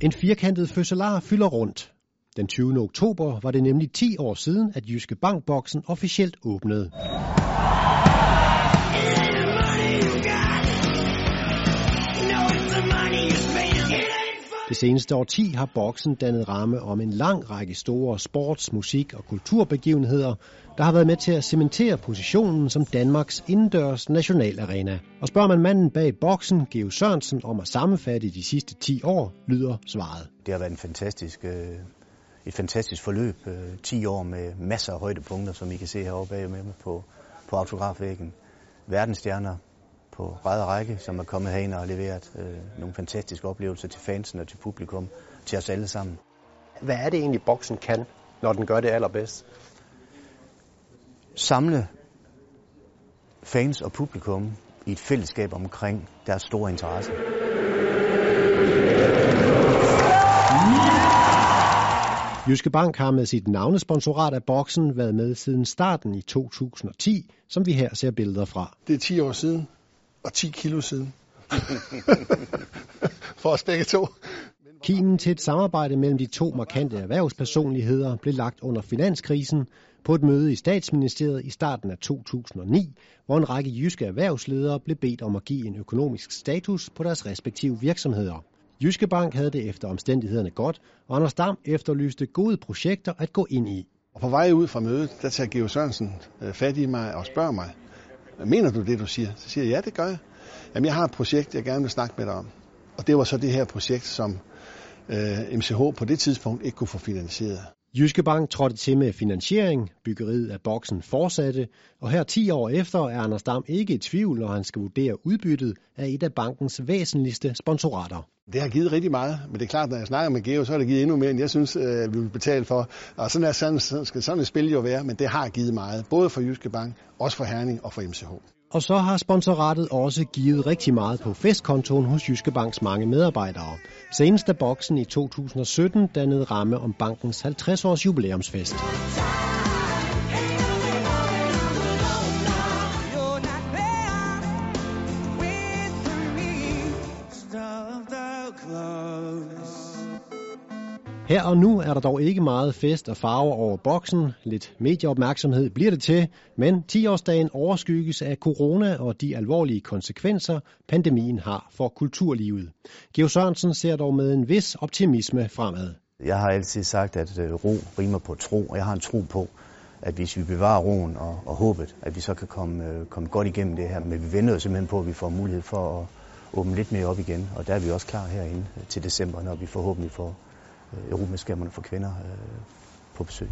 En firkantet fødselar fylder rundt. Den 20. oktober var det nemlig 10 år siden, at Jyske Bankboksen officielt åbnede. Det seneste årti har boksen dannet ramme om en lang række store sports-, musik- og kulturbegivenheder, der har været med til at cementere positionen som Danmarks indendørs nationalarena. Og spørger man manden bag boksen, Geo Sørensen, om at sammenfatte de sidste 10 år, lyder svaret. Det har været en fantastisk, øh, et fantastisk forløb. Øh, 10 år med masser af højdepunkter, som I kan se heroppe bag med mig på, på autografvæggen. Verdensstjerner, på ræd række, som er kommet herind og har leveret øh, nogle fantastiske oplevelser til fansen og til publikum, til os alle sammen. Hvad er det egentlig, boksen kan, når den gør det allerbedst? Samle fans og publikum i et fællesskab omkring deres store interesse. Jyske Bank har med sit navnesponsorat af boksen været med siden starten i 2010, som vi her ser billeder fra. Det er 10 år siden, og 10 kilo siden. For os begge to. Kimen til et samarbejde mellem de to markante erhvervspersonligheder blev lagt under finanskrisen på et møde i statsministeriet i starten af 2009, hvor en række jyske erhvervsledere blev bedt om at give en økonomisk status på deres respektive virksomheder. Jyske Bank havde det efter omstændighederne godt, og Anders Dam efterlyste gode projekter at gå ind i. Og på vej ud fra mødet, der tager Geo Sørensen øh, fat i mig og spørger mig, mener du det, du siger? Så siger jeg, ja, det gør jeg. Jamen, jeg har et projekt, jeg gerne vil snakke med dig om. Og det var så det her projekt, som øh, MCH på det tidspunkt ikke kunne få finansieret. Jyske Bank trådte til med finansiering, byggeriet af boksen fortsatte, og her 10 år efter er Anders Dam ikke i tvivl, når han skal vurdere udbyttet af et af bankens væsentligste sponsorater. Det har givet rigtig meget, men det er klart, når jeg snakker med Geo, så har det givet endnu mere, end jeg synes, øh, vi vil betale for. Og sådan, er, sådan skal sådan et spil jo være, men det har givet meget, både for Jyske Bank, også for Herning og for MCH. Og så har sponsoratet også givet rigtig meget på festkontoen hos Jyske Banks mange medarbejdere. Senest da boksen i 2017 dannede ramme om bankens 50-års jubilæumsfest. Her og nu er der dog ikke meget fest og farver over boksen. Lidt medieopmærksomhed bliver det til, men 10-årsdagen overskygges af corona og de alvorlige konsekvenser, pandemien har for kulturlivet. Geo Sørensen ser dog med en vis optimisme fremad. Jeg har altid sagt, at øh, ro rimer på tro, og jeg har en tro på, at hvis vi bevarer roen og, og håbet, at vi så kan komme, øh, komme godt igennem det her. Men vi venter jo simpelthen på, at vi får mulighed for at åbne lidt mere op igen, og der er vi også klar herinde øh, til december, når vi forhåbentlig får Øh, Europamesterskaberne for kvinder øh, på besøg.